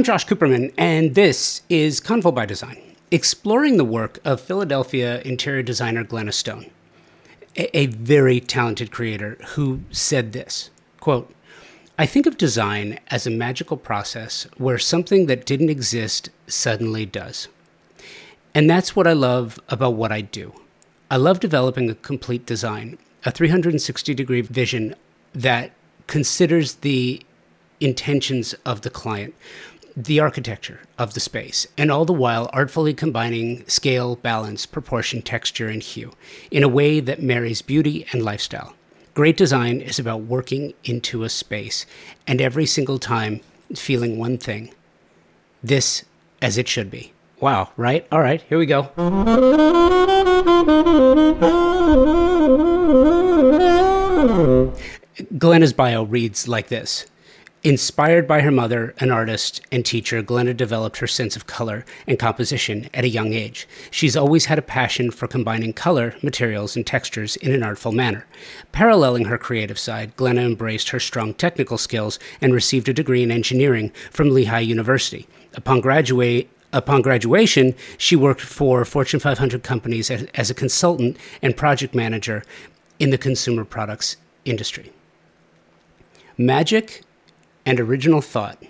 I'm Josh Cooperman, and this is Convo by Design, exploring the work of Philadelphia interior designer Glenna Stone, a, very talented creator who said this quote, I think of design as a magical process where something that didn't exist suddenly does. And that's what I love about what I do. I love developing a complete design, a 360 degree vision that considers the intentions of the client, the architecture of the space, and all the while artfully combining scale, balance, proportion, texture, and hue in a way that marries beauty and lifestyle. Great design is about working into a space and every single time feeling one thing this as it should be. Wow, right? All right, here we go. Glenna's bio reads like this Inspired by her mother, an artist and teacher, Glenna developed her sense of color and composition at a young age. She's always had a passion for combining color, materials, and textures in an artful manner. Paralleling her creative side, Glenna embraced her strong technical skills and received a degree in engineering from Lehigh University. Upon graduate, Upon graduation, she worked for Fortune 500 companies as, as, a consultant and project manager in the consumer products industry. Magic and original thought.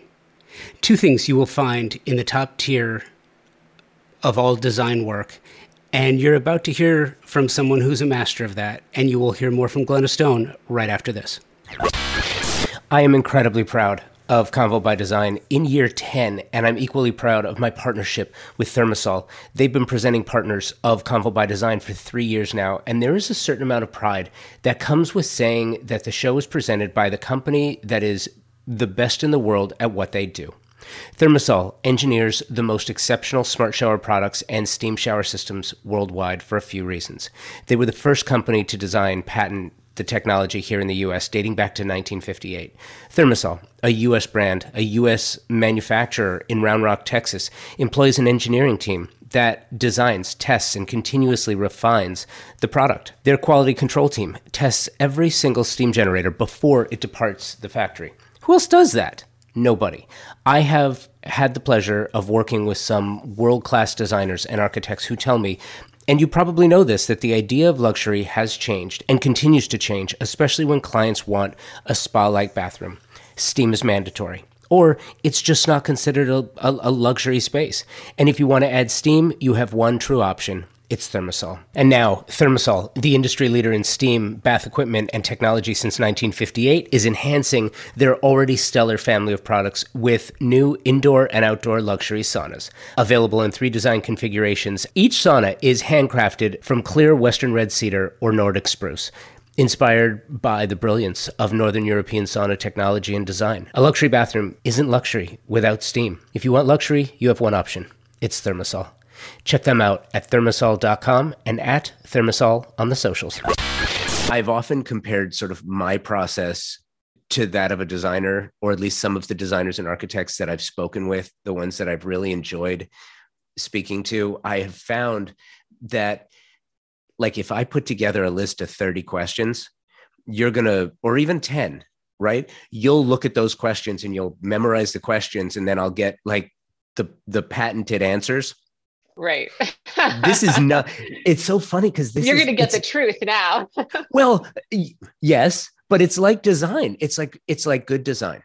Two things you will find in the top tier of all design work. And you're about to hear from someone who's a master of that. And you will hear more from Glenna Stone right after this. I am incredibly proud of Convo by Design in year 10, and I'm equally proud of my partnership with ThermaSol. They've been presenting partners of Convo by Design for three years now, and there is a certain amount of pride that comes with saying that the show is presented by the company that is the best in the world at what they do. ThermaSol engineers the most exceptional smart shower products and steam shower systems worldwide for a few reasons. They were the first company to design, patent, the technology here in the US dating back to 1958. ThermaSol, a US brand, a US manufacturer in Round Rock, Texas, employs an engineering team that designs, tests, and continuously refines the product. Their quality control team tests every single steam generator before it departs the factory. Who else does that? Nobody. I have had the pleasure of working with some world class designers and architects who tell me and you probably know this that the idea of luxury has changed and continues to change, especially when clients want a spa like bathroom. Steam is mandatory. Or it's just not considered a, a, a, luxury space. And if you want to add steam, you have one true option it's ThermaSol. And now, ThermaSol, the industry leader in steam, bath equipment, and technology since 1958, is enhancing their already stellar family of products with new indoor and outdoor luxury saunas. Available in three design configurations, each sauna is handcrafted from clear Western red cedar or Nordic spruce inspired by the brilliance of Northern European sauna technology and design. A luxury bathroom isn't luxury without steam. If you want luxury, you have one option it's ThermaSol. Check them out at thermasol.com and at thermasol on the socials. I've often compared sort of my process to that of a designer, or at least some of the designers and architects that I've spoken with, the ones that I've really enjoyed speaking to. I have found that, like, if I put together a list of 30 questions, you're going to, or even 10, right? You'll look at those questions and you'll memorize the questions, and then I'll get like the the patented answers Right. this is not, it's so funny because this You're going to get the truth now. well, yes, but it's like design. It's like, it's like good design.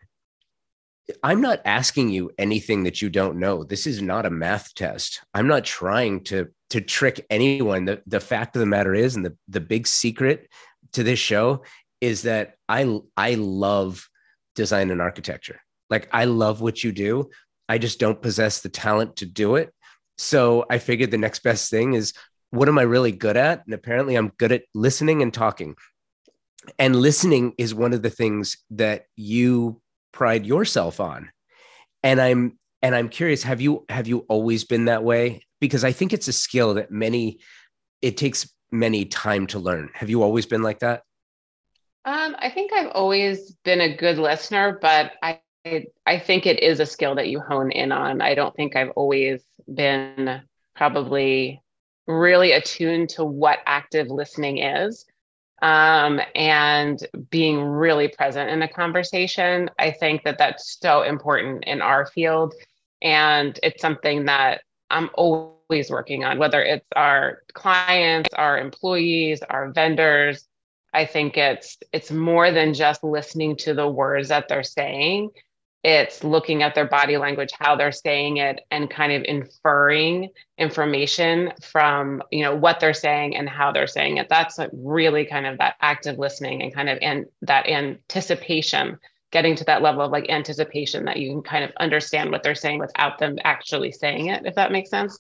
I'm not asking you anything that you don't know. This is not a math test. I'm not trying to to trick anyone. The the fact of the matter is, and the the big secret to this show is that I I love design and architecture. Like I love what you do. I just don't possess the talent to do it. So I figured the next best thing is what am I really good at? And apparently I'm good at listening and talking. And listening is one of the things that you pride yourself on. And I'm and I'm curious, have you have you always been that way? Because I think it's a skill that many it takes many time to learn. Have you always been like that? Um, I think I've always been a good listener, but I I think it is a skill that you hone in on. I don't think I've always been probably really attuned to what active listening is um, and being really present in a conversation. I think that that's so important in our field. And it's something that I'm always working on, whether it's our clients, our employees, our vendors. I think it's it's more than just listening to the words that they're saying it's looking at their body language how they're saying it and kind of inferring information from you know what they're saying and how they're saying it. That's really kind of that active listening and kind of and that anticipation getting to that level of like anticipation that you can kind of understand what they're saying without them actually saying it if that makes sense.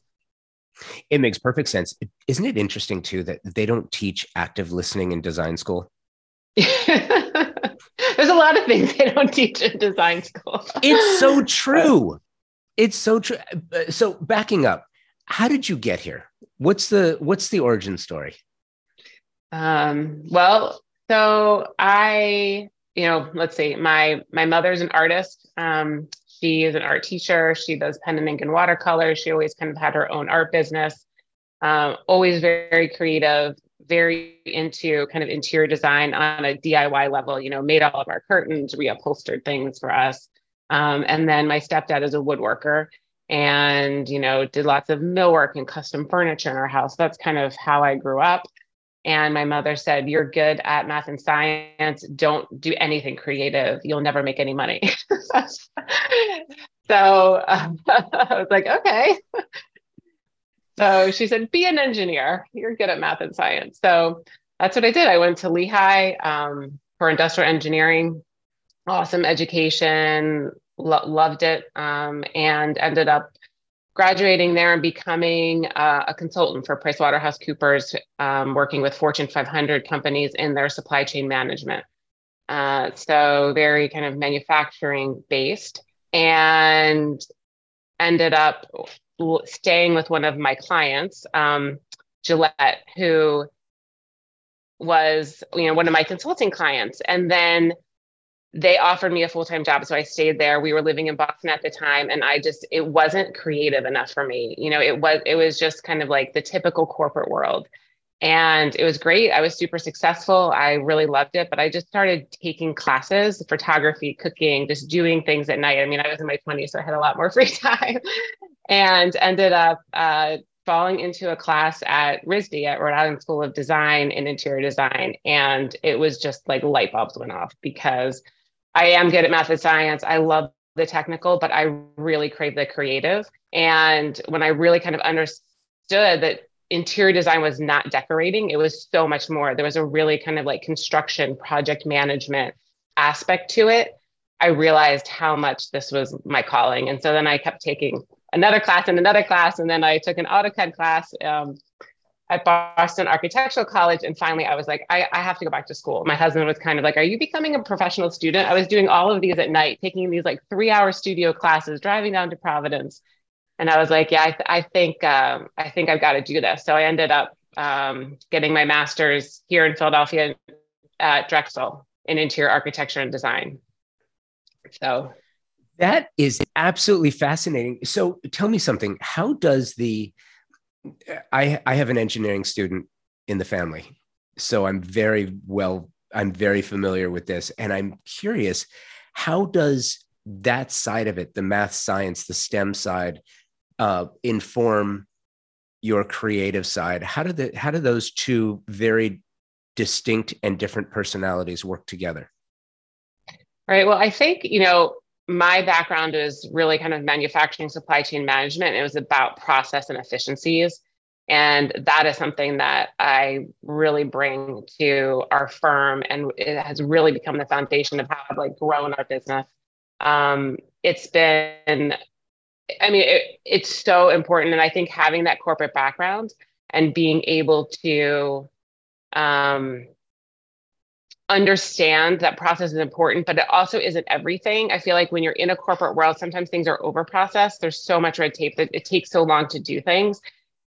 It makes perfect sense. Isn't it interesting too that they don't teach active listening in design school There's a lot of things they don't teach in design school. it's so true. It's so true. So backing up, how did you get here? What's the what's the origin story? Um, well, so I, you know, let's see. My my mother's an artist. Um, she is an art teacher. She does pen and ink and watercolor. She always kind of had her own art business. Um, always very, very creative very into kind of interior design on a DIY level, you know, made all of our curtains, reupholstered things for us. Um, and then my stepdad is a woodworker and, you know, did lots of millwork and custom furniture in our house. That's kind of how I grew up. And my mother said, You're good at math and science. Don't do anything creative. You'll never make any money. so uh, I was like, Okay. So she said, be an engineer. You're good at math and science. So that's what I did. I went to Lehigh um, for industrial engineering, awesome education, lo- loved it, um, and ended up graduating there and becoming uh, a consultant for PricewaterhouseCoopers, um, working with Fortune 500 companies in their supply chain management. Uh, so very kind of manufacturing based and ended up staying with one of my clients, um, Gillette, who was you know one of my consulting clients, and then they offered me a full-time job so i stayed there. We were living in boston at the time and i just it wasn't creative enough for me. You know it was it was just kind of like the typical corporate world and it was great i was super successful i really loved it but i just started taking classes photography cooking just doing things at night i mean i was in my 20s so i had a lot more free time and ended up uh, falling into a class at RISD at Rhode Island School of Design and Interior Design. And it was just like light bulbs went off because I am good at math and science. I love the technical, but I really crave the creative. And when I really kind of understood that interior design was not decorating, it was so much more. There was a really kind of like construction, project management aspect to it. I realized how much this was my calling. And so then I kept taking another class and another class. And then I took an AutoCAD class um, at Boston Architectural College. And finally, I was like, I, I have to go back to school. My husband was kind of like, Are you becoming a professional student? I was doing all of these at night, taking these like three hour studio classes, driving down to Providence. And I was like, Yeah, I, th- I think um, I think I've got to do this. So I ended up um, getting my master's here in Philadelphia at Drexel in interior architecture and design. So that is absolutely fascinating. So tell me something. How does the I I have an engineering student in the family. So I'm very well I'm very familiar with this and I'm curious how does that side of it, the math science, the STEM side uh, inform your creative side? How do the how do those two very distinct and different personalities work together? Right. Well, I think, you know, my background is really kind of manufacturing supply chain management. It was about process and efficiencies. And that is something that I really bring to our firm. And it has really become the foundation of how I've like grown our business. Um, it's been, I mean, it, it's so important. And I think having that corporate background and being able to um, understand that process is important, but it also isn't everything. I feel like when you're in a corporate world, sometimes things are over processed. There's so much red tape that it takes so long to do things.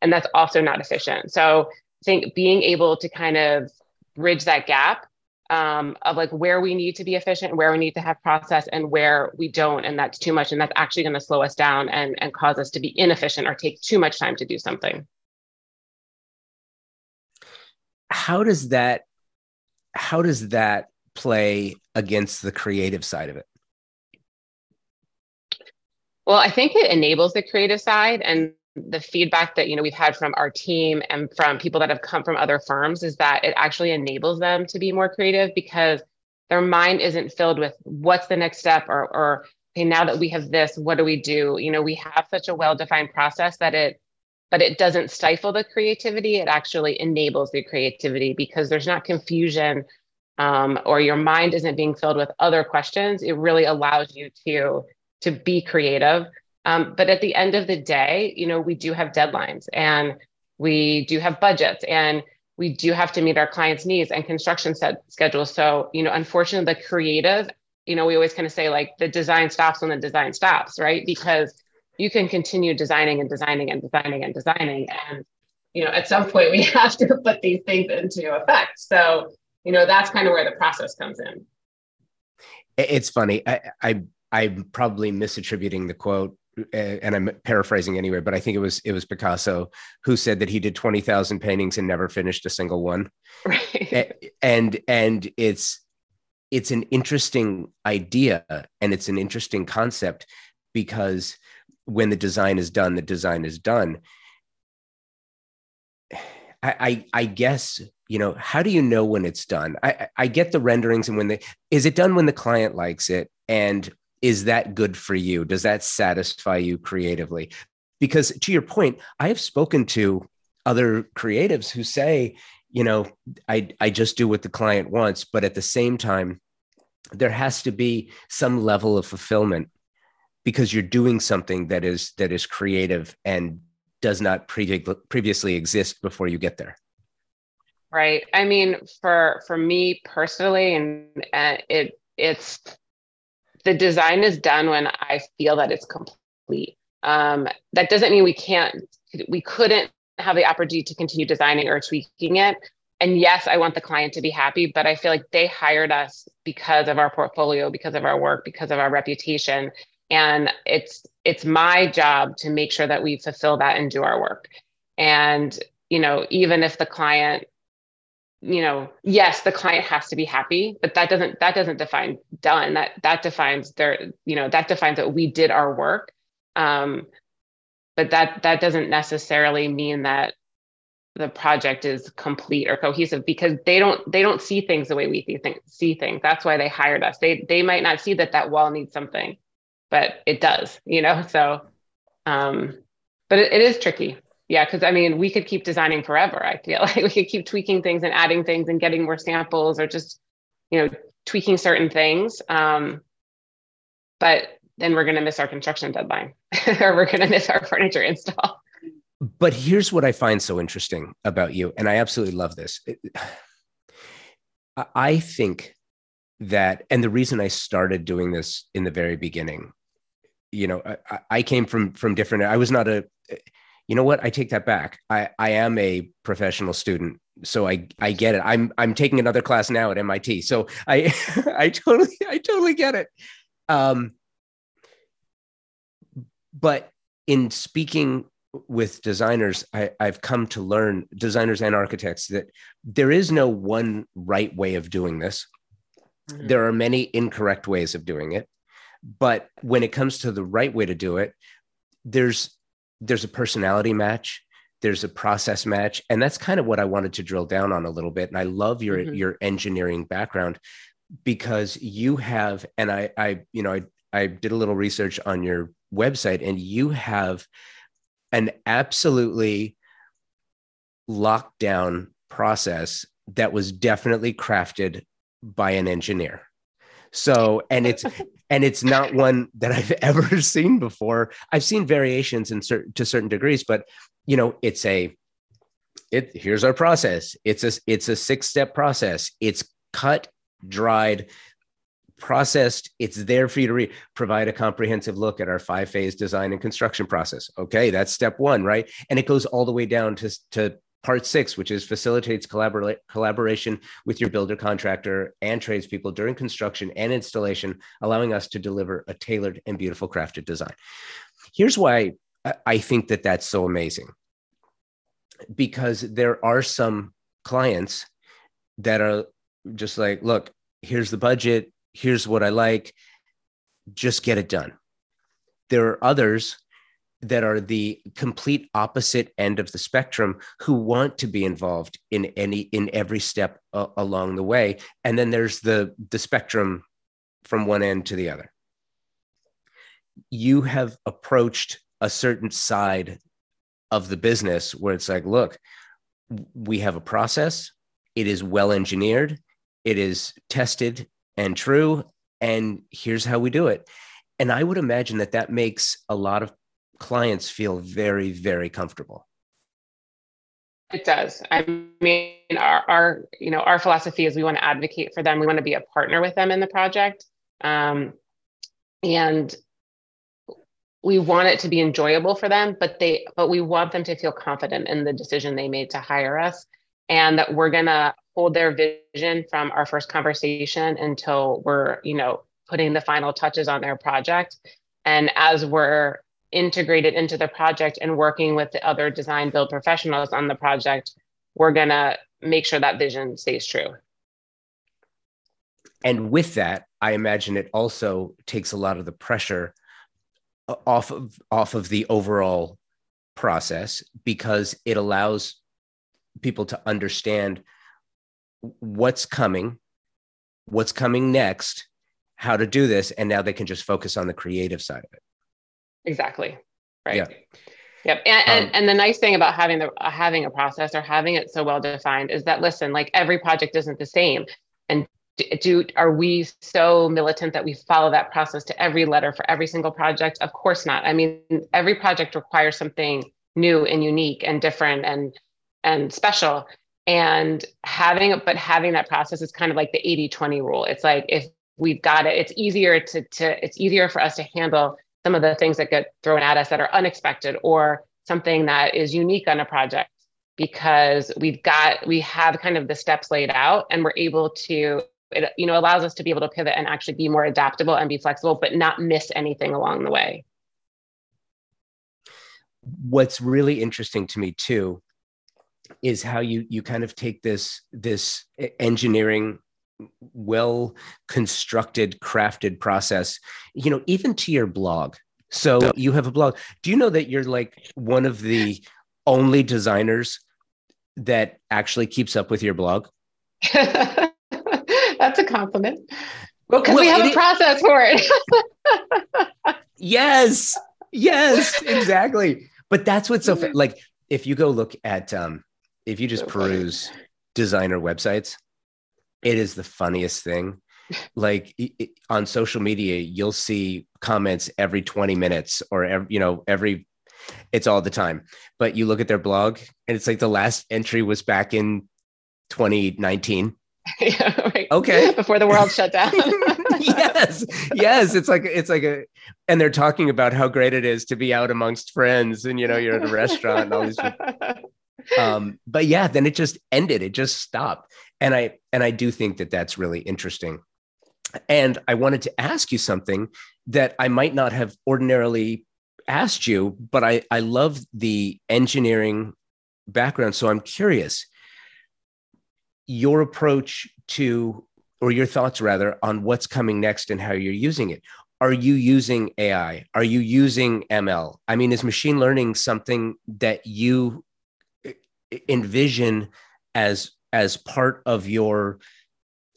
And that's also not efficient. So I think being able to kind of bridge that gap um, of like where we need to be efficient, where we need to have process, and where we don't, and that's too much, and that's actually going to slow us down and and cause us to be inefficient or take too much time to do something. How does that how does that play against the creative side of it? Well, I think it enables the creative side and the feedback that you know we've had from our team and from people that have come from other firms is that it actually enables them to be more creative because their mind isn't filled with what's the next step or or okay now that we have this what do we do? You know we have such a well defined process that it but it doesn't stifle the creativity. It actually enables the creativity because there's not confusion um, or your mind isn't being filled with other questions. It really allows you to to be creative um, but at the end of the day, you know, we do have deadlines and we do have budgets and we do have to meet our clients' needs and construction set schedules. So, you know, unfortunately, the creative, you know, we always kind of say like the design stops when the design stops, right? Because you can continue designing and designing and designing and designing. And, you know, at some point we have to put these things into effect. So, you know, that's kind of where the process comes in. It's funny. I, I I'm probably misattributing the quote and I'm paraphrasing anyway, but I think it was it was Picasso who said that he did twenty thousand paintings and never finished a single one. Right. And and it's it's an interesting idea and it's an interesting concept because when the design is done, the design is done. I, I, I guess you know how do you know when it's done? I I get the renderings and when they is it done when the client likes it and is that good for you? Does that satisfy you creatively? Because to your point, I have spoken to other creatives who say, you know, I, I just do what the client wants, but at the same time, there has to be some level of fulfillment because you're doing something that is that is creative and does not pre- previously exist before you get there right i mean for for me personally and uh, it it's the design is done when I feel that it's complete. Um, that doesn't mean we can't, we couldn't have the opportunity to continue designing or tweaking it. And yes, I want the client to be happy, but I feel like they hired us because of our portfolio, because of our work, because of our reputation. And it's it's my job to make sure that we fulfill that and do our work. And you know, even if the client you know yes the client has to be happy but that doesn't that doesn't define done. That that defines their you know that defines that we did our work. Um but that that doesn't necessarily mean that the project is complete or cohesive because they don't they don't see things the way we think, see things. That's why they hired us. They they might not see that that wall needs something but it does you know? So um but it, it is tricky yeah because i mean we could keep designing forever i feel like. We could keep tweaking things and adding things and getting more samples or just you know tweaking certain things um, but then we're going to miss our construction deadline or we're going to miss our furniture install. But here's what i find so interesting about you and i absolutely love this. I think that and the reason i started doing this in the very beginning you know I, I came from from different i was not a you know what? I take that back. I, I am a professional student, so I, I get it. I'm I'm taking another class now at MIT, so I I totally I totally get it. Um, but in speaking with designers, I, I've come to learn designers and architects that there is no one right way of doing this. Mm-hmm. There are many incorrect ways of doing it, but when it comes to the right way to do it, there's there's a personality match there's a process match and that's kind of what i wanted to drill down on a little bit and i love your mm-hmm. your engineering background because you have and i i you know i i did a little research on your website and you have an absolutely locked down process that was definitely crafted by an engineer so and it's and it's not one that I've ever seen before. I've seen variations in certain to certain degrees, but you know, it's a it here's our process. It's a it's a six step process. It's cut, dried, processed. It's there for you to read. Provide a comprehensive look at our five phase design and construction process. Okay, that's step one, right? And it goes all the way down to to part six, which is facilitates collabor- collaboration with your builder contractor and tradespeople during construction and installation, allowing us to deliver a tailored and beautiful crafted design. Here's why I think that that's so amazing. Because there are some clients that are just like, look, here's the budget, here's what I like, just get it done. there are others that are the complete opposite end of the spectrum who want to be involved in any in every step uh, along the way. And then there's the the spectrum from one end to the other. You have approached a certain side of the business where it's like look we have a process. It is well engineered. It is tested and true. And here's how we do it. And i would imagine that that makes a lot of clients feel very, very comfortable. It does. I mean, our, our, you know, our philosophy is we want to advocate for them. We want to be a partner with them in the project. Um, and we want it to be enjoyable for them, but they, but we want them to feel confident in the decision they made to hire us and that we're to hold their vision from our first conversation until we're, you know, putting the final touches on their project. And as we're integrated into the project and working with the other design build professionals on the project, we're going to make sure that vision stays true. And with that, I imagine it also takes a lot of the pressure off of off of the overall process because it allows people to understand what's coming, what's coming next, how to do this, and now they can just focus on the creative side of it. Exactly. Right. Yeah. Yep. And, um, and, and the nice thing about having the uh, having a process or having it so well defined is that listen, like every project isn't the same. And do are we so militant that we follow that process to every letter for every single project? Of course not. I mean, every project requires something new and unique and different and and special. And having but having that process is kind of like the 80-20 rule. It's like if we've got it, it's easier to to it's easier for us to handle some of the things that get thrown at us that are unexpected or something that is unique on a project because we've got we have kind of the steps laid out and we're able to it you know allows us to be able to pivot and actually be more adaptable and be flexible but not miss anything along the way. What's really interesting to me too is how you you kind of take this this engineering well constructed crafted process you know even to your blog. So you have a blog. Do you know that you're like one of the only designers that actually keeps up with your blog? That's a compliment. Well because well, we have a process for it. Yes. Yes exactly. But that's what's so like if you go look at um if you just so peruse funny. designer websites it is the funniest thing. Like it, on social media, you'll see comments every 20 minutes or every, you know, every it's all the time. But you look at their blog and it's like the last entry was back in 2019. yeah, right. Okay. Before the world shut down. yes. Yes. It's like it's like a and they're talking about how great it is to be out amongst friends and you know, you're at a restaurant and all these um, but yeah, then it just ended. It just stopped. And i and i do think that that's really interesting. And i wanted to ask you something that i might not have ordinarily asked you but i i love the engineering background. So i'm curious your approach to or your thoughts rather on what's coming next and how you're using it. Are you using ai are you using ml i mean is machine learning something that you envision as as part of your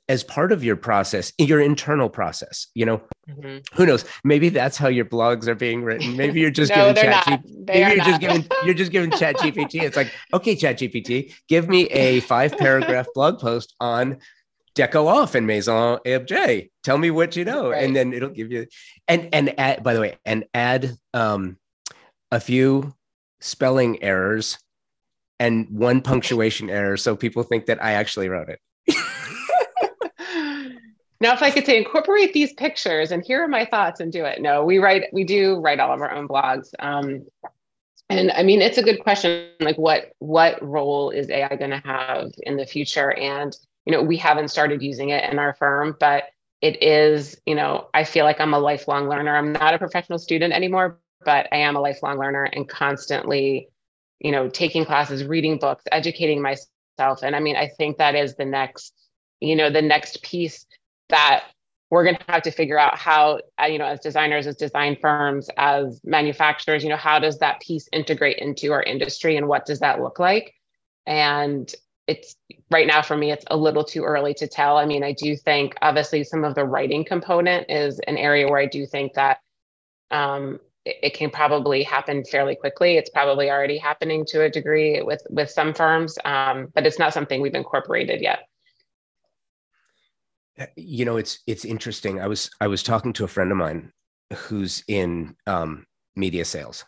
as part of your process your internal process you know? Mm-hmm. who knows? Maybe that's how your blogs are being written. Maybe you're just no, giving chat G- maybe you're not. just giving you're just giving chat gpt it's like okay chat gpt give me a five paragraph blog post on deco off in maison objet tell me what you know. Right. and then it'll give you and and add, by the way and add um a few spelling errors and one punctuation error so people think that I actually wrote it. now, if I could say incorporate these pictures and here are my thoughts and do it. No, we write, we do write all of our own blogs. Um, and I mean, it's a good question. Like, what what role is AI going to have in the future? And you know, we haven't started using it in our firm, but it is. You know, I feel like I'm a lifelong learner. I'm not a professional student anymore, but I am a lifelong learner and constantly you know, taking classes, reading books, educating myself. And I mean, I think that is the next, you know, the next piece that we're going to have to figure out how uh, you know as designers as design firms as manufacturers you know how does that piece integrate into our industry and what does that look like and it's right now for me it's a little too early to tell i mean i do think obviously some of the writing component is an area where i do think that um, it, it, can probably happen fairly quickly. It's probably already happening to a degree with with some firms um, but it's not something we've incorporated yet. You know it's it's interesting. I was i was talking to a friend of mine who's in um, media sales.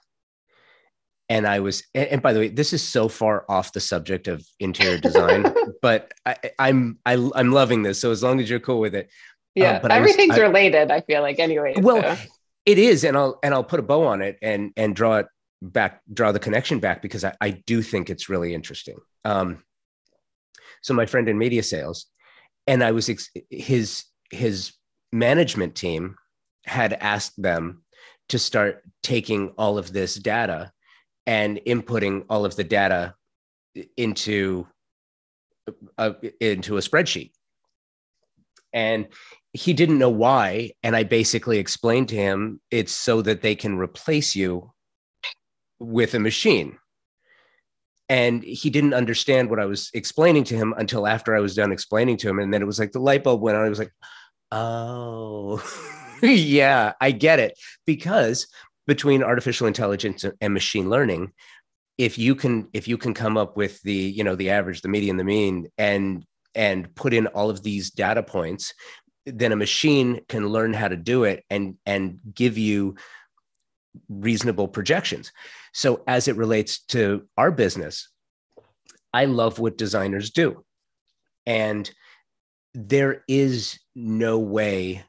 And i was and, and, by the way this is so far off the subject of interior design but I, i'm I, am i am loving this. So as long as you're cool with it. Yeah um, but everything's was, related I, feel like anyway well so. It is and i'll and i'll put a bow on it and and draw it back draw the connection back because i, I do think it's really interesting. Um so my friend in media sales and I was ex- his his management team had asked them to start taking all of this data and inputting all of the data into a, into a spreadsheet. And he didn't know why and i basically explained to him it's so that they can replace you with a machine and he didn't understand what I was explaining to him until after I was done explaining to him. And then it was like the light bulb went on. I was like, oh, yeah, I get it. Because between artificial intelligence and machine learning, if you can if you can come up with the you know the average the median the mean and and put in all of these data points then a machine can learn how to do it and and give you reasonable projections so, as it relates to our business, I love what designers do. And there is no way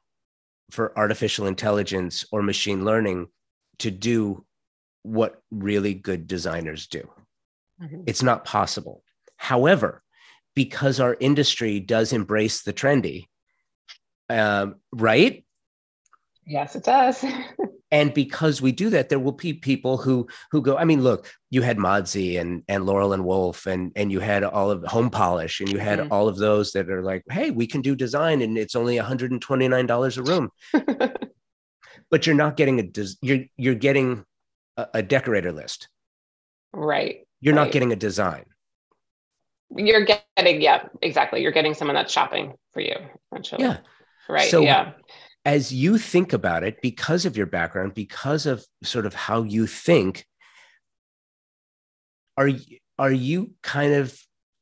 for artificial intelligence or machine learning to do what really good designers do. Mm-hmm. It's not possible. However, because our industry does embrace the trendy, um, right? Yes, it does. and because we do that there will be people who who go i mean look you had Modsy and and laurel and wolf and and you had all of Homepolish and you had mm-hmm. all of those that are like hey we can do design and it's only $129 a room but you're not getting a you're you're getting a, a decorator list right you're right. not getting a design you're getting yeah exactly you're getting someone that's shopping for you essentially yeah right so yeah as you think about it, because of your background, because of sort of how you think, are are you kind of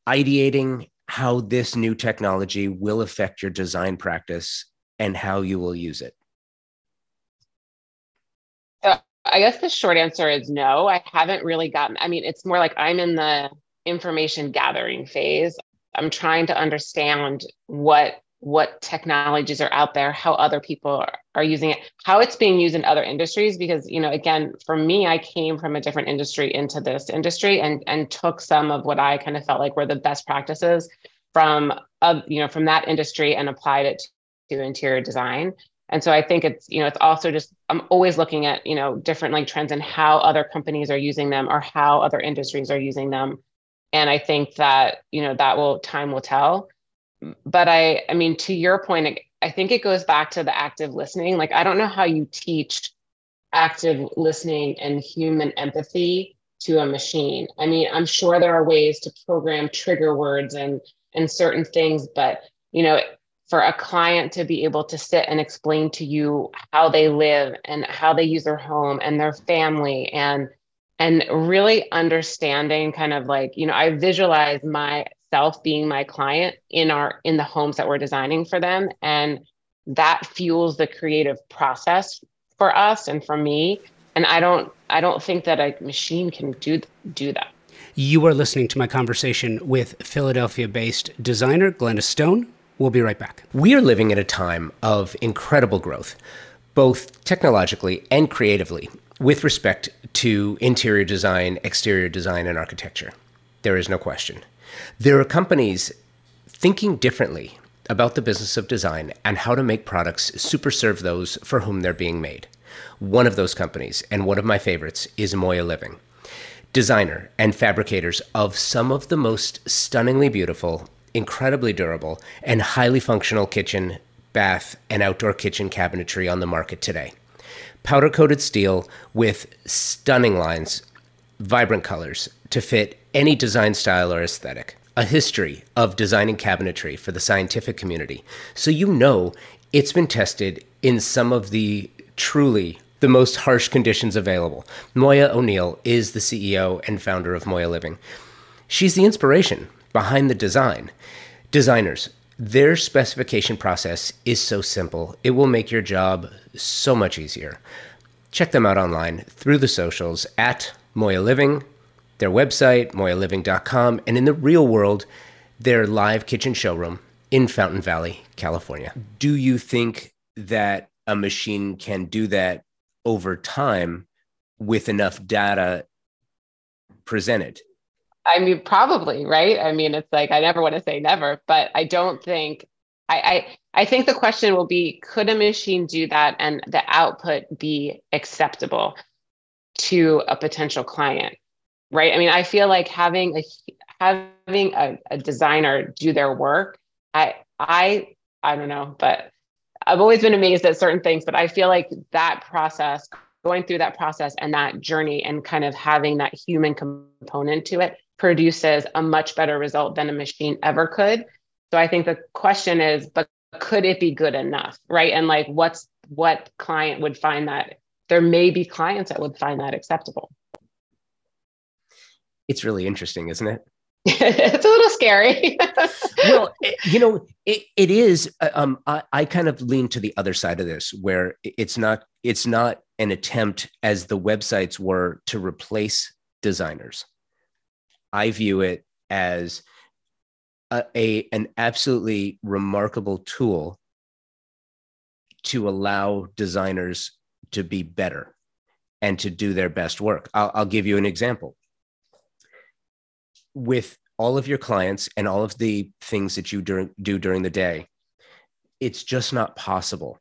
ideating how this new technology will affect your design practice and how you will use it? So I guess the short answer is no. I haven't really gotten. I mean, it's more like I'm in the information gathering phase. I'm trying to understand what what technologies are out there, how other people are, are, using it, how it's being used in other industries. Because, you know, again, for me, I came from a different industry into this industry and and took some of what I kind of felt like were the best practices from uh, you know, from that industry and applied it to interior design. And so I think it's, you know, it's also just I'm always looking at, you know, different like trends and how other companies are using them or how other industries are using them. And I think that, you know, that will time will tell but I, I mean, to your point, I think it goes back to the active listening. Like, I don't know how you teach active listening and human empathy to a machine. I mean, I'm sure there are ways to program trigger words and and certain things, but you know, for a client to be able to sit and explain to you how they live and how they use their home and their family and and really understanding kind of like you know i visualize my self being my client in our in the homes that we're designing for them. And that fuels the creative process for us and for me. And i don't i don't think that a machine can do do that. You are listening to my conversation with philadelphia based designer glenna stone. We'll be right back. We are living at a time of incredible growth both technologically and creatively with respect to interior design exterior design and architecture. There is no question there are companies thinking differently about the business of design and how to make products super serve those for whom they're being made. One of those companies, and one of my favorites, is Moya Living. Designer and fabricators of some of the most stunningly beautiful, incredibly durable, and highly functional kitchen bath, and outdoor kitchen cabinetry on the market today. Powder coated steel with stunning lines, vibrant colors to fit any design style or aesthetic. A history of designing cabinetry for the scientific community. So you know it's been tested in some of the truly the most harsh conditions available. Moya O'Neill is the CEO and founder of Moya Living. She's the inspiration behind the design. Designers, their specification process is so simple, it will make your job so much easier. Check them out online through the socials at Moya Living, their website, moyaliving.com, and in the real world, their live kitchen showroom in Fountain Valley, California. Do you think that a machine can do that over time with enough data presented? I mean, probably, right? I mean, it's like I never want to say never, but I don't think I, I I think the question will be could a machine do that and the output be acceptable to a potential client? Right. I mean, I feel like having a having a, a designer do their work, I I I don't know, but I've always been amazed at certain things, but I feel like that process, going through that process and that journey and kind of having that human component to it produces a much better result than a machine ever could. So I think the question is, but could it be good enough? Right. And like what's what client would find that there may be clients that would find that acceptable. It's really interesting, isn't it? it's a little scary. well, eh, you know, it, it is. Uh, um, I, I kind of lean to the other side of this, where it's not it's not an attempt as the websites were to replace designers. I view it as a, a an absolutely remarkable tool to allow designers to be better and to do their best work. I'll, I'll give you an example with all of your clients and all of the things that you do, during the day, it's just not possible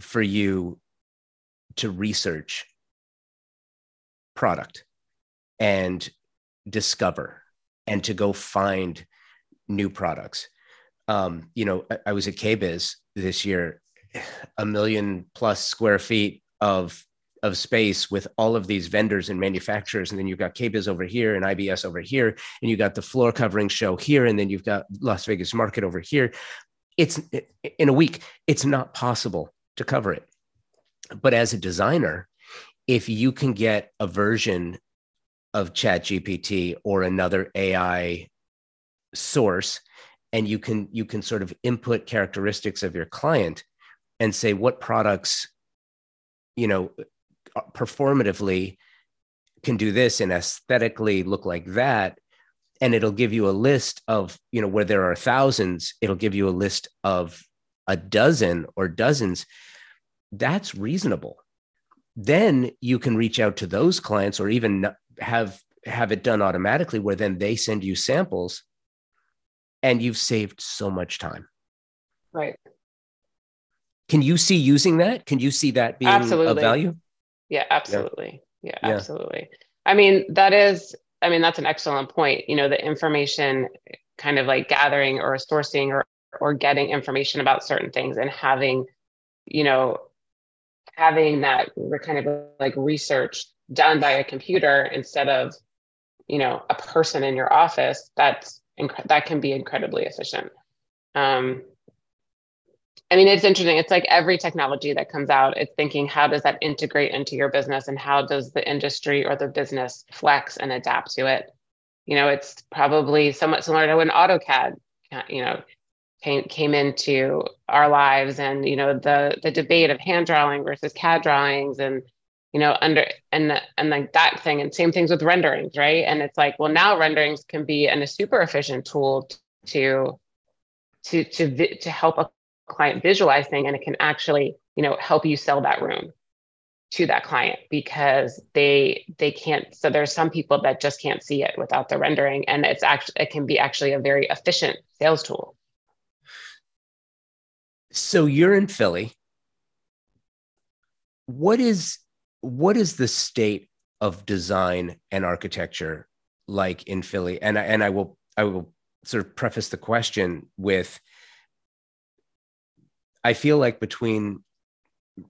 for you to research product and discover and to go find new products. Um, you know, I, I was at KBIS this year, a million plus square feet of of space with all of these vendors and manufacturers. And then you've got KBIS over here and IBS over here, and you've got the floor covering show here, and then you've got Las Vegas Market over here. It's in a week, it's not possible to cover it. But as a designer, if you can get a version of Chat GPT or another AI source, and you can you can sort of input characteristics of your client and say what products you know performatively can do this and aesthetically look like that and it'll give you a list of you know where there are thousands it'll give you a list of a dozen or dozens that's reasonable. Then you can reach out to those clients or even have have it done automatically where then they send you samples and you've saved so much time. Right. Can you see using that? Can you see that being Absolutely. of value yeah, absolutely. Yeah. yeah, absolutely. I mean, that is, I mean, that's an excellent point. You know, the information kind of like gathering or sourcing or or getting information about certain things and having, you know, having that kind of like research done by a computer instead of, you know, a person in your office, that's inc- that can be incredibly efficient. Um, I mean, it's interesting. It's like every technology that comes out, it's thinking how does that integrate into your business and how does the industry or the business flex and adapt to it? You know, it's probably somewhat similar to when AutoCAD, uh, you know, came came into our lives and you know the the debate of hand drawing versus CAD drawings and you know under and and like that thing and same things with renderings, right? And it's like, well, now renderings can be and a super efficient tool to to to to help a client visualizing and it can actually you know help you sell that room to that client because they they can't so there's some people that just can't see it without the rendering and it's actually it can be actually a very efficient sales tool. So you're in philly. What is what is the state of design and architecture like in philly? And I, and i will i will sort of preface the question with I feel like between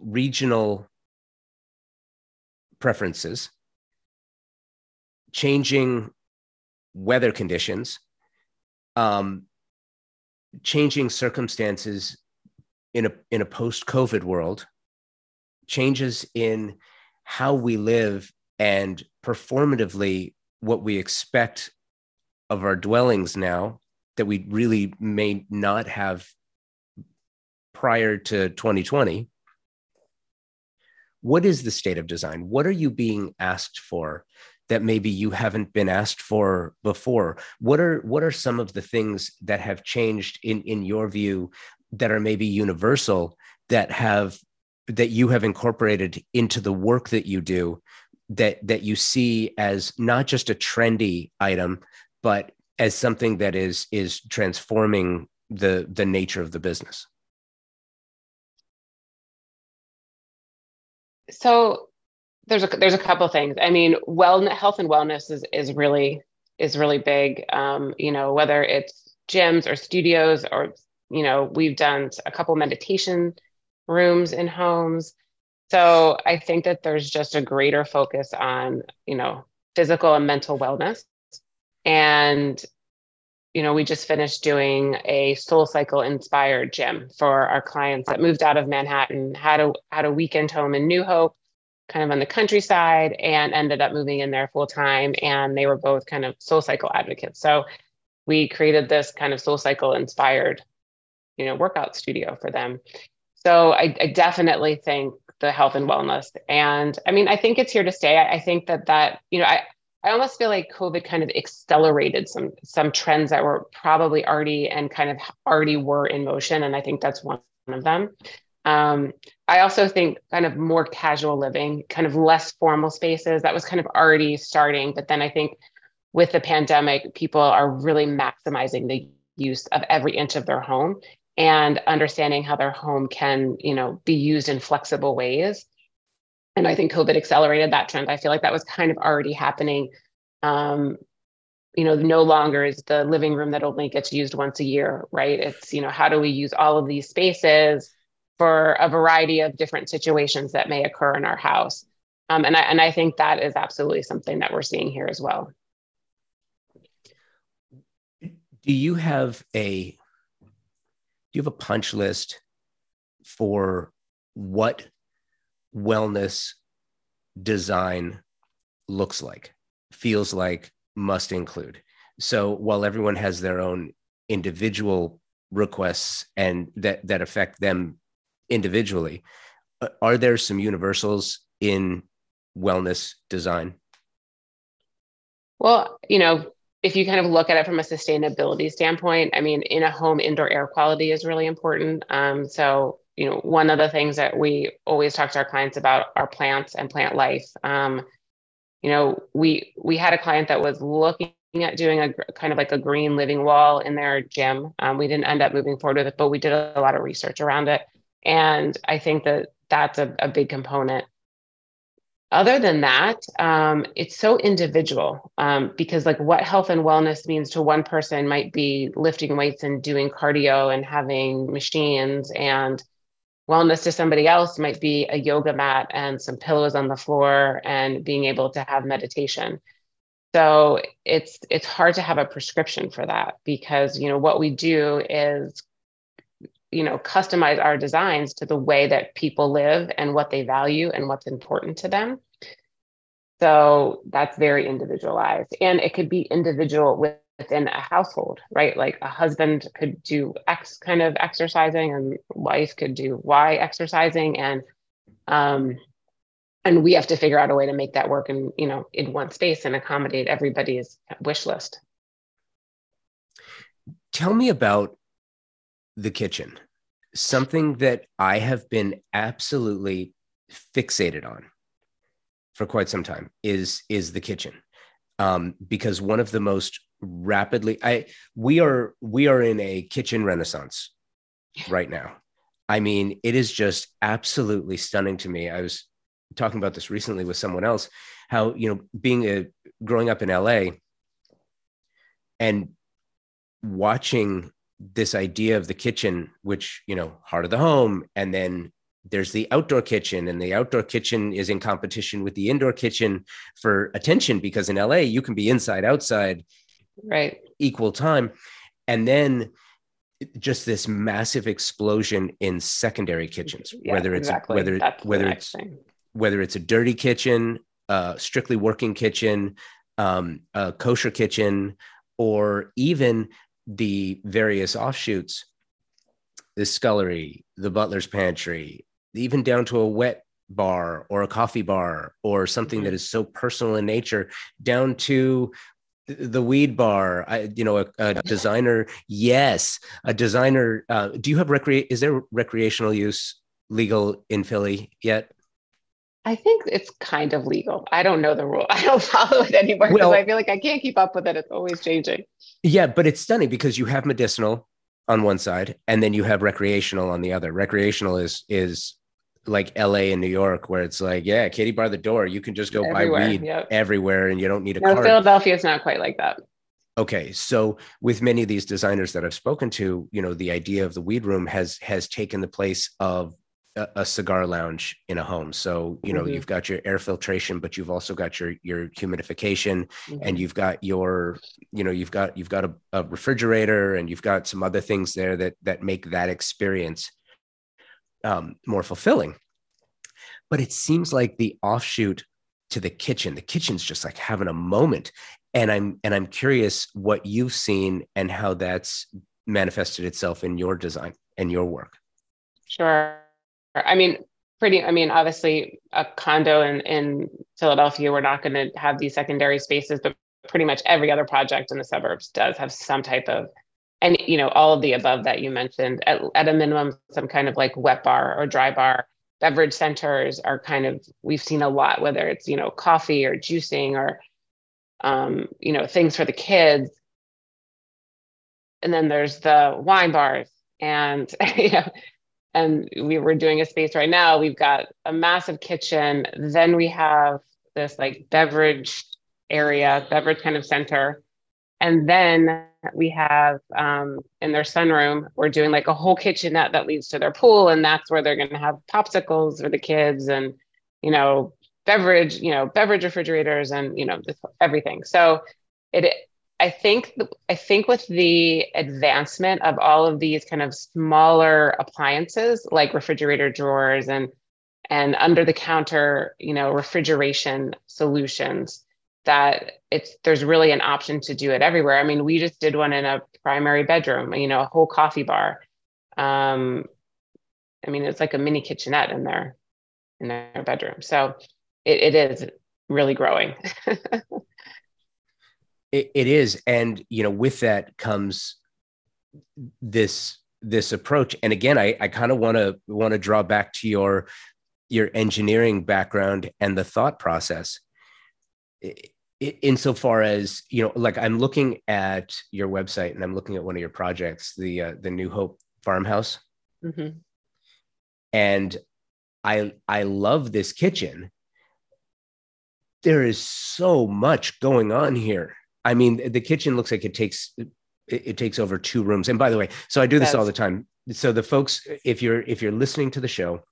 regional preferences, changing weather conditions, um, changing circumstances in a in a post COVID world, changes in how we live and performatively what we expect of our dwellings now that we really may not have prior to 2020 what is the state of design? What are you being asked for that maybe you haven't been asked for before? What are what are some of the things that have changed in in your view that are maybe universal that have that you have incorporated into the work that you do that that you see as not just a trendy item but as something that is is transforming the the nature of the business so there's a there's a couple things. I mean well health and wellness is is really is really big. Um, you know whether it's gyms or studios or you know we've done a couple meditation rooms in homes. So i think that there's just a greater focus on you know physical and mental wellness. And you know we just finished doing a SoulCycle inspired gym for our clients that moved out of manhattan had a had a weekend home in new hope kind of on the countryside and ended up moving in there full time and they were both kind of SoulCycle advocates. So we created this kind of SoulCycle inspired you know workout studio for them. So I, I, definitely think the health and wellness and i mean i think it's here to stay. I, I, think that that you know i i almost feel like covid kind of accelerated some some trends that were probably already and kind of already were in motion and i think that's one of them um, i also think kind of more casual living kind of less formal spaces that was kind of already starting but then i think with the pandemic people are really maximizing the use of every inch of their home and understanding how their home can, you know, be used in flexible ways. And I think COVID accelerated that trend. I feel like that was kind of already happening. Um, you know, no longer is the living room that only gets used once a year, right? It's, you know, how do we use all of these spaces for a variety of different situations that may occur in our house? Um, and I and I think that is absolutely something that we're seeing here as well. Do you have a do you have a punch list for what wellness design looks like, feels like, must include? So while everyone has their own individual requests and that that affect them individually, uh, are there some universals in wellness design? Well, you know, if you kind of look at it from a sustainability standpoint, I mean, in a home, indoor air quality is really important. Um, so, you know, one of the things that we always talk to our clients about are plants and plant life. Um, you know, we we had a client that was looking at doing a kind of like a green living wall in their gym. Um, we didn't end up moving forward with it, but we did a lot of research around it, and I think that that's a, a big component other than that um, it's so individual um, because like what health and wellness means to one person might be lifting weights and doing cardio and having machines and wellness to somebody else might be a yoga mat and some pillows on the floor and being able to have meditation. So it's it's hard to have a prescription for that because you know what we do is you know customize our designs to the way that people live and what they value and what's important to them. So that's very individualized. And it could be individual within a household right? Like a husband could do x kind of exercising and wife could do y exercising and um and we have to figure out a way to make that work and you know in one space and accommodate everybody's wish list. Tell me about the kitchen, something that I have been absolutely fixated on for quite some time is is the kitchen. Um, because one of the most rapidly I we are we are in a kitchen renaissance right now. I mean, it is just absolutely stunning to me. I was talking about this recently with someone else, how you know, being a growing up in LA and watching this idea of the kitchen, which, you know, heart of the home, and then there's the outdoor kitchen and the outdoor kitchen is in competition with the indoor kitchen for attention because in LA you can be inside outside right equal time and then just this massive explosion in secondary kitchens yeah, whether it's exactly. whether That's whether it's thing. whether it's a dirty kitchen uh strictly working kitchen um a kosher kitchen or even the various offshoots the scullery the butler's pantry even down to a wet bar or a coffee bar or something mm-hmm. that is so personal in nature down to the weed bar I, you know a, a designer yes a designer uh, do you have recre is there recreational use legal in philly yet I think it's kind of legal. I don't know the rule. I don't follow it anymore because well, I feel like I can't keep up with it. It's always changing. Yeah, but it's stunning because you have medicinal on one side and then you have recreational on the other. Recreational is is like LA and New York, where it's like, yeah, Katie bar the door. You can just go everywhere, buy weed yep. everywhere and you don't need a no, card. Philadelphia is not quite like that. Okay. So with many of these designers that I've spoken to, you know, the idea of the weed room has has taken the place of a, a cigar lounge in a home. So, you know, mm-hmm. you've got your air filtration, but you've also got your your humidification mm-hmm. and you've got your, you know, you've got you've got a, a refrigerator and you've got some other things there that that make that experience um, more fulfilling. But it seems like the offshoot to the kitchen, the kitchen's just like having a moment. And I'm and I'm curious what you've seen and how that's manifested itself in your design and your work. Sure. I mean, pretty i mean obviously a condo in, in philadelphia we're not going to have these secondary spaces but pretty much every other project in the suburbs does have some type of and you know all of the above that you mentioned at, at a minimum some kind of like wet bar or dry bar. Beverage centers are kind of we've seen a lot whether it's you know coffee or juicing or um, you know things for the kids. And then there's the wine bars and you know and we were doing a space right now. We've got a massive kitchen. Then we have this like beverage area beverage kind of center and then we have um, in their sunroom, we're doing like a whole kitchenette that leads to their pool. And that's where they're going to have popsicles for the kids and, you know, beverage, you know, beverage refrigerators and, you know, everything. So it, I think, I think with the advancement of all of these kind of smaller appliances like refrigerator drawers and, and under the counter, you know, refrigeration solutions, that it's there's really an option to do it everywhere. I mean, we just did one in a primary bedroom, you know, a whole coffee bar. Um, I mean, it's like a mini kitchenette in their in their bedroom. So it, it is really growing. it, it is, and you know, with that comes this this approach. And again, I, I kind of want to want to draw back to your your engineering background and the thought process insofar as you know like i'm looking at your website and i'm looking at one of your projects the uh, the new hope farmhouse. Mm-hmm. and i i love this kitchen. There is so much going on here. I mean the kitchen looks like it takes it, it takes over two rooms. And by the way so i do this That's... all the time. So the folks if you're if you're listening to the show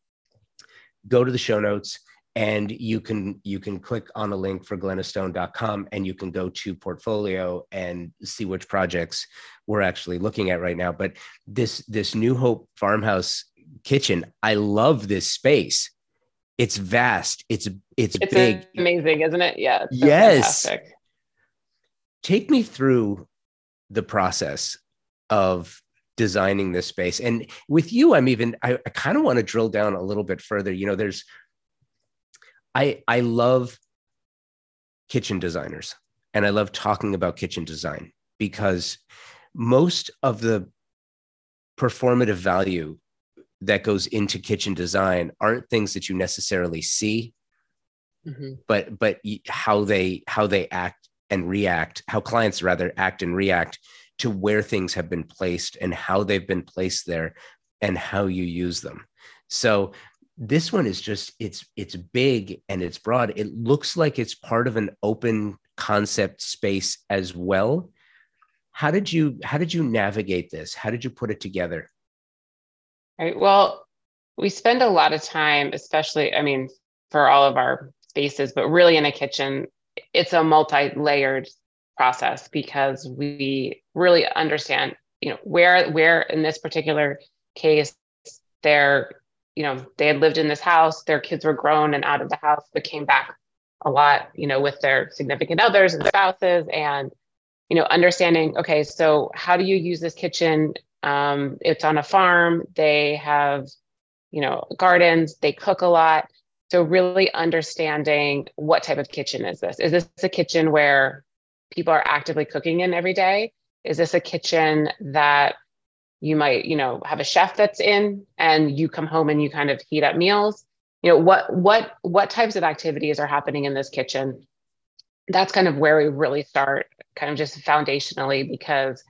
go to the show notes and you can you can click on a link for glennastone.com and you can go to portfolio and see which projects we're actually looking at right now. But this this new hope farmhouse kitchen i love this space. It's vast. It's it's, it's big. amazing isn't it? Yeah so yes. fantastic. take me through the process of designing this space. And with you i'm even i, I kind of want to drill down a little bit further. You know there's I I love kitchen designers and I love talking about kitchen design because most of the performative value that goes into kitchen design aren't things that you necessarily see mm-hmm. but but how they how they act and react how clients rather act and react to where things have been placed and how they've been placed there and how you use them so this one is just it's it's big and it's broad. It looks like it's part of an open concept space as well. How did you how did you navigate this? How did you put it together? Right well we spend a lot of time especially i mean for all of our spaces but really in a kitchen it's a multi-layered process because we really understand you know where where in this particular case they're you know they had lived in this house their kids were grown and out of the house but came back a lot you know with their significant others and spouses and you know understanding okay so how do you use this kitchen? Um, it's on a farm. They have you know gardens. They cook a lot. So really understanding what type of kitchen is this? Is this a kitchen where people are actively cooking in every day? Is this a kitchen that you might you know have a chef that's in and you come home and you kind of heat up meals. You know what what what types of activities are happening in this kitchen? That's kind of where we really start kind of just foundationally because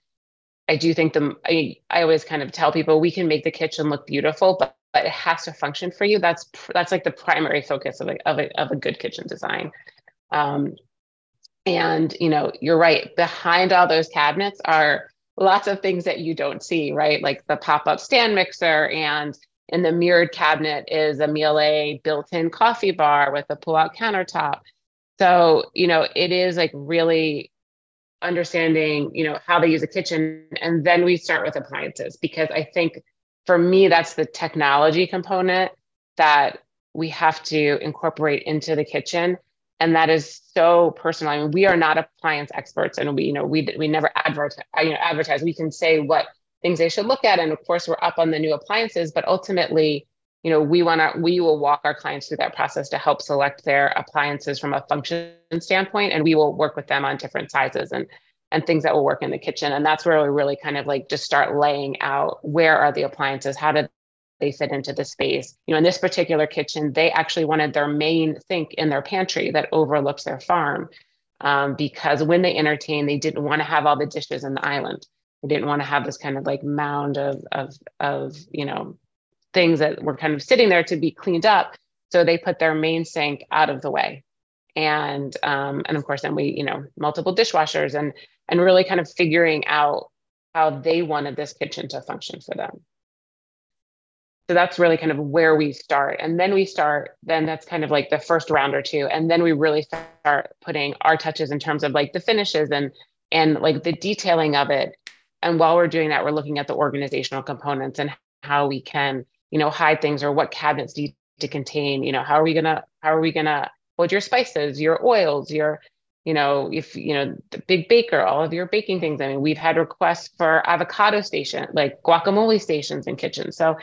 i do think the i, I always kind of tell people we can make the kitchen look beautiful but, but it has to function for you. That's that's like the primary focus of a, of a, of a good kitchen design. Um, and you know you're right. Behind all those cabinets are lots of things that you don't see right? Like the pop-up stand mixer and in the mirrored cabinet is a Miele built-in coffee bar with a pull-out countertop. So you know it is like really understanding you know how they use a kitchen. And then we start with appliances because i think for me that's the technology component that we have to incorporate into the kitchen and that is so personal. I mean, we are not appliance experts, and we, you know, we we never advertise. You know, advertise. We can say what things they should look at, and of course, we're up on the new appliances. But ultimately, you know, we want to we will walk our clients through that process to help select their appliances from a function standpoint, and we will work with them on different sizes and and things that will work in the kitchen. And that's where we really kind of like just start laying out where are the appliances, how do they fit into the space. You know, in this particular kitchen, they actually wanted their main sink in their pantry that overlooks their farm um, because when they entertain, they didn't want to have all the dishes in the island. They didn't want to have this kind of like mound of of of you know things that were kind of sitting there to be cleaned up. So they put their main sink out of the way, and um, and of course then we you know multiple dishwashers and and really kind of figuring out how they wanted this kitchen to function for them so that's really kind of where we start. And then we start then that's kind of like the first round or two. And then we really start putting our touches in terms of like the finishes and and like the detailing of it. And while we're doing that we're looking at the organizational components and how we can you know hide things or what cabinets need to contain you know how are we gonna how are we gonna hold your spices your oils your you know if you know the big baker all of your baking things. I mean we've had requests for avocado station like guacamole stations in kitchens. So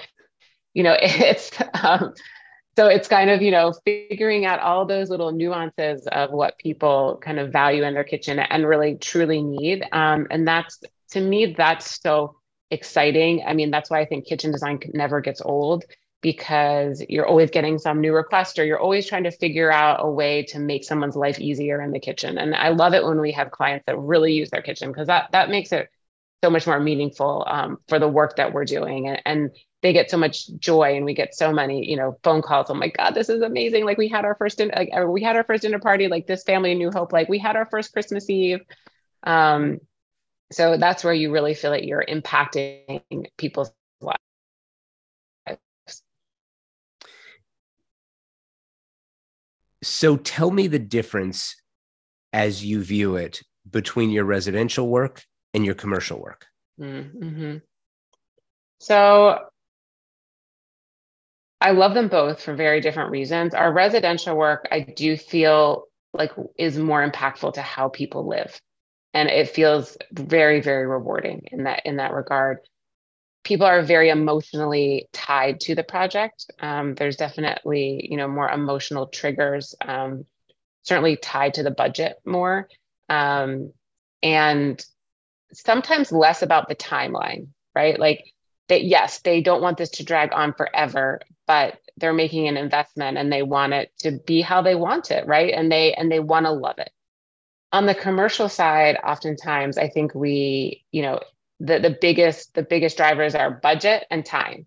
you know it's um, so it's kind of you know figuring out all those little nuances of what people kind of value in their kitchen and really truly need. Um, and that's to me that's so exciting. I mean that's why i think kitchen design never gets old because you're always getting some new request or you're always trying to figure out a way to make someone's life easier in the kitchen. And i love it when we have clients that really use their kitchen because that that makes it so much more meaningful um, for the work that we're doing. And, and they get so much joy and we get so many you know phone calls. Oh my god this is amazing. Like we had our first dinner like we had our first dinner party like this family in new hope. Like we had our first christmas eve. Um so that's where you really feel that you're impacting people's lives. So tell me the difference as you view it between your residential work and your commercial work mm-hmm. so I love them both for very different reasons. Our residential work, I do feel like is more impactful to how people live. And it feels very, very rewarding in that in that regard. People are very emotionally tied to the project. Um, there's definitely, you know, more emotional triggers, um, certainly tied to the budget more. Um, and sometimes less about the timeline, right? Like that yes, they don't want this to drag on forever, but they're making an investment and they want it to be how they want it, right? And they and they want to love it. On the commercial side, oftentimes I think we, you know, the the biggest the biggest drivers are budget and time.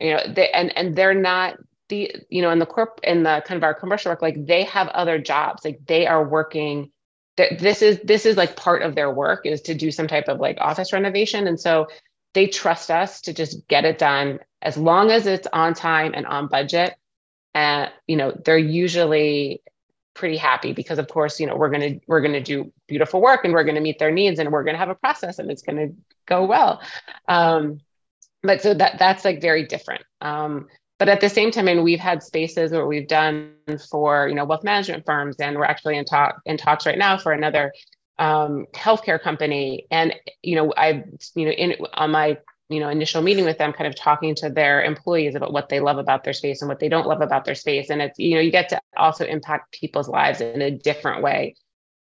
You know, they and and they're not the you know in the corp in the kind of our commercial work like they have other jobs like they are working this is this is like part of their work is to do some type of like office renovation. And so they trust us to just get it done as long as it's on time and on budget. And you know they're usually pretty happy because of course you know we're going to we're going to do beautiful work and we're going to meet their needs and we're going to have a process and it's going to go well. Um, but so that that's like very different. Um, but at the same time, and we've had spaces where we've done for you know wealth management firms, and we're actually in talk in talks right now for another um, healthcare company. And you know, I you know in on my you know initial meeting with them, kind of talking to their employees about what they love about their space and what they don't love about their space. And it's you know you get to also impact people's lives in a different way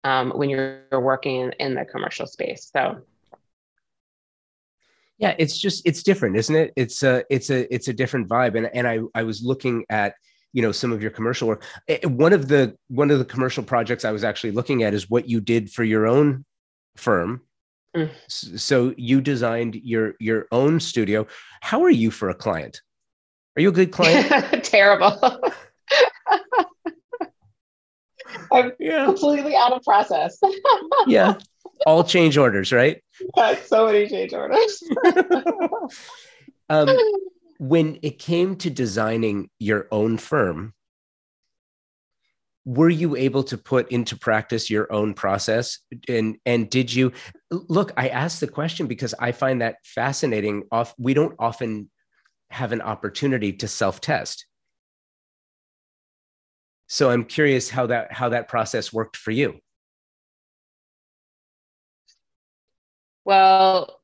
um, when you're working in the commercial space. So yeah, it's just it's different, isn't it? It's a it's a it's a different vibe. And and I I was looking at you know some of your commercial work. Eh, one of the one of the commercial projects I was actually looking at is what you did for your own firm. Mm. So you designed your your own studio. How are you for a client? Are you a good client? Terrible. I'm yeah. completely out of process. yeah. All change orders, right? Got so many change orders. um, when it came to designing your own firm, were you able to put into practice your own process and and did you look i asked the question because i find that fascinating off we don't often have an opportunity to self test so i'm curious how that how that process worked for you Well,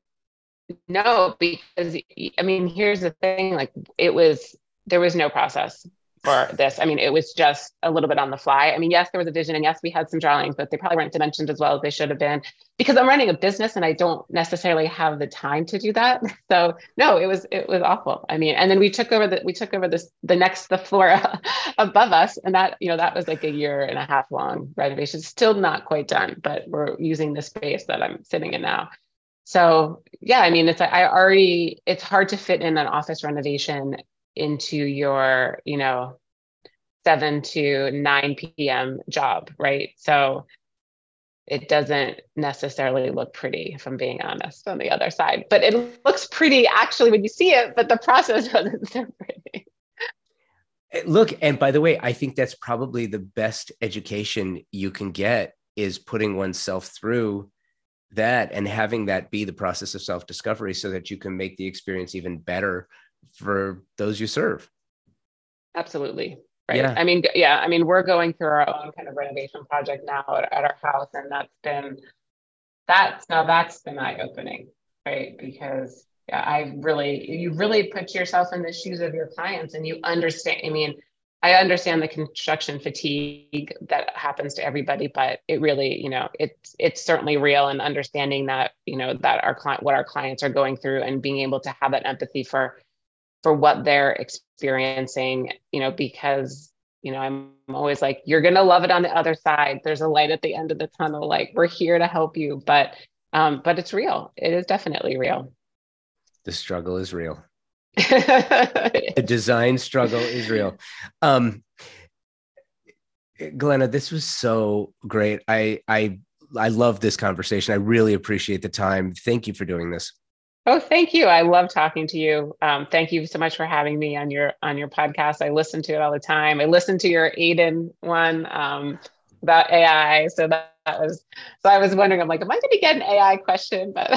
no, because I mean, here's the thing like, it was, there was no process for this. I mean, it was just a little bit on the fly. I mean, yes, there was a vision and yes, we had some drawings, but they probably weren't dimensioned as well as they should have been because I'm running a business and I don't necessarily have the time to do that. So no, it was, it was awful. I mean, and then we took over the, we took over this, the next, the floor above us. And that, you know, that was like a year and a half long renovation, still not quite done, but we're using the space that I'm sitting in now so yeah i mean it's i already it's hard to fit in an office renovation into your you know 7 to 9 p.m job right? So it doesn't necessarily look pretty if i'm being honest on the other side. But it looks pretty actually when you see it but the process wasn't so pretty. Eh, look and by the way i think that's probably the best education you can get is putting oneself through that and having that be the process of self discovery so that you can make the experience even better for those you serve. Absolutely. Right. Yeah. I mean, yeah, I mean, we're going through our own kind of renovation project now at, at our house, and that's been that's now that's been eye opening, right? Because yeah, I really you really put yourself in the shoes of your clients and you understand. I mean, I understand the construction fatigue that happens to everybody, but it really, you know, it's it's certainly real and understanding that, you know, that our client what our clients are going through and being able to have that empathy for for what they're experiencing, you know, because, you know, I'm always like, you're gonna love it on the other side. There's a light at the end of the tunnel. Like we're here to help you. But um, but it's real. It is definitely real. The struggle is real. the design struggle is real. Um, Glenna, this was so great. I I I love this conversation. I really appreciate the time. Thank you for doing this. Oh, thank you. I love talking to you. Um, thank you so much for having me on your on your podcast. I listen to it all the time. I listen to your Aiden one um, about AI. So that, that, was so I was wondering. I'm like, am I going to get an AI question? But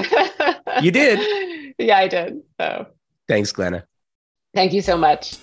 you did. yeah, I did. So Thanks, Glenna. Thank you so much.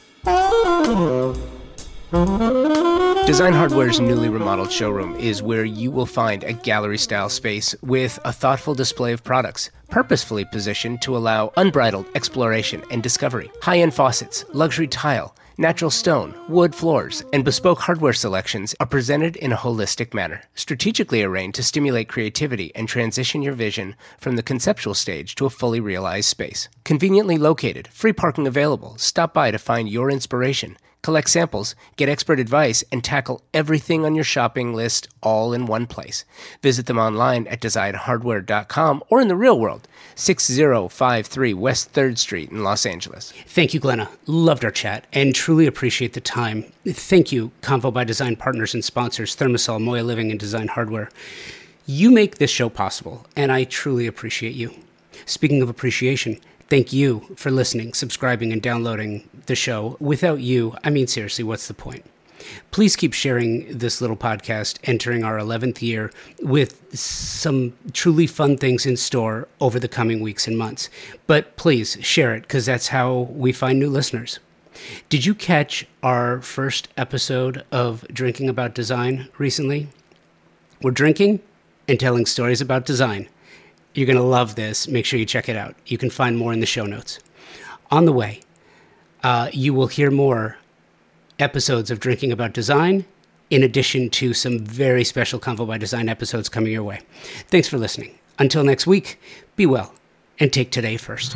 Design Hardware's newly remodeled showroom is where you will find a gallery style space with a thoughtful display of products, purposefully positioned to allow unbridled exploration and discovery. High end faucets, luxury tile, Natural stone, wood floors, and bespoke hardware selections are presented in a holistic manner, strategically arranged to stimulate creativity and transition your vision from the conceptual stage to a fully realized space. Conveniently located, free parking available. Stop by to find your inspiration collect samples, get expert advice, and tackle everything on your shopping list all in one place. Visit them online at designhardware.com or in the real world, 6053 West 3rd Street in Los Angeles. Thank you, Glenna. Loved our chat and truly appreciate the time. Thank you, Convo by Design partners and sponsors, Thermasol, Moya Living, and Design Hardware. You make this show possible, and I truly appreciate you. Speaking of appreciation, thank you for listening, subscribing, and downloading the show. Without you, I mean, seriously, what's the point? Please keep sharing this little podcast entering our 11th year with some truly fun things in store over the coming weeks and months. But please share it because that's how we find new listeners. Did you catch our first episode of Drinking About Design recently? We're drinking and telling stories about design. You're going to love this. Make sure you check it out. You can find more in the show notes. On the way, uh, you will hear more episodes of Drinking About Design, in addition to some very special Convo by Design episodes coming your way. Thanks for listening. Until next week, be well and take today first.